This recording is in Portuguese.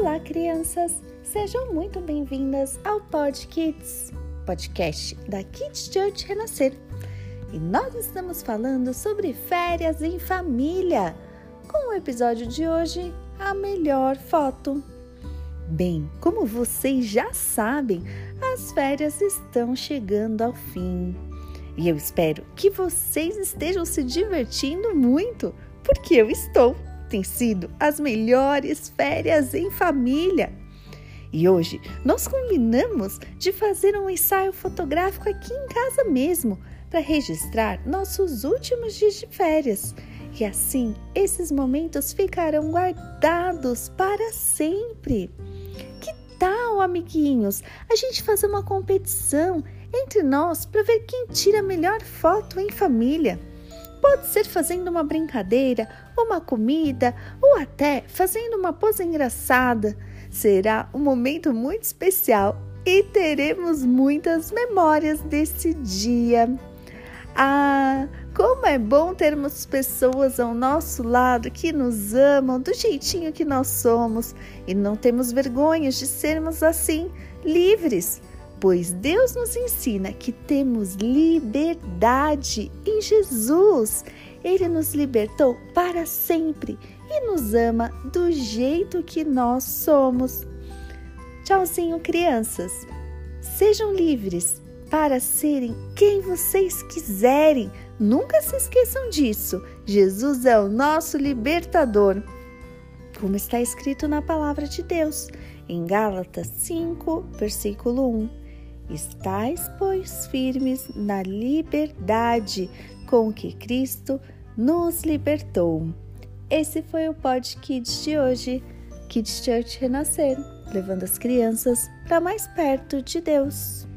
Olá, crianças! Sejam muito bem-vindas ao Pod Kids, podcast da Kids Church Renascer. E nós estamos falando sobre férias em família, com o episódio de hoje, a melhor foto. Bem, como vocês já sabem, as férias estão chegando ao fim. E eu espero que vocês estejam se divertindo muito, porque eu estou tem sido as melhores férias em família. E hoje nós combinamos de fazer um ensaio fotográfico aqui em casa mesmo, para registrar nossos últimos dias de férias. E assim esses momentos ficarão guardados para sempre. Que tal, amiguinhos, a gente fazer uma competição entre nós para ver quem tira a melhor foto em família? Pode ser fazendo uma brincadeira, uma comida ou até fazendo uma pose engraçada. Será um momento muito especial e teremos muitas memórias desse dia. Ah, como é bom termos pessoas ao nosso lado que nos amam do jeitinho que nós somos e não temos vergonha de sermos assim, livres pois Deus nos ensina que temos liberdade em Jesus. Ele nos libertou para sempre e nos ama do jeito que nós somos. Tchauzinho, crianças. Sejam livres para serem quem vocês quiserem. Nunca se esqueçam disso. Jesus é o nosso libertador. Como está escrito na palavra de Deus, em Gálatas 5, versículo 1. Estais, pois, firmes na liberdade com que Cristo nos libertou. Esse foi o Pod Kids de hoje, Kids Church Renascer, levando as crianças para mais perto de Deus.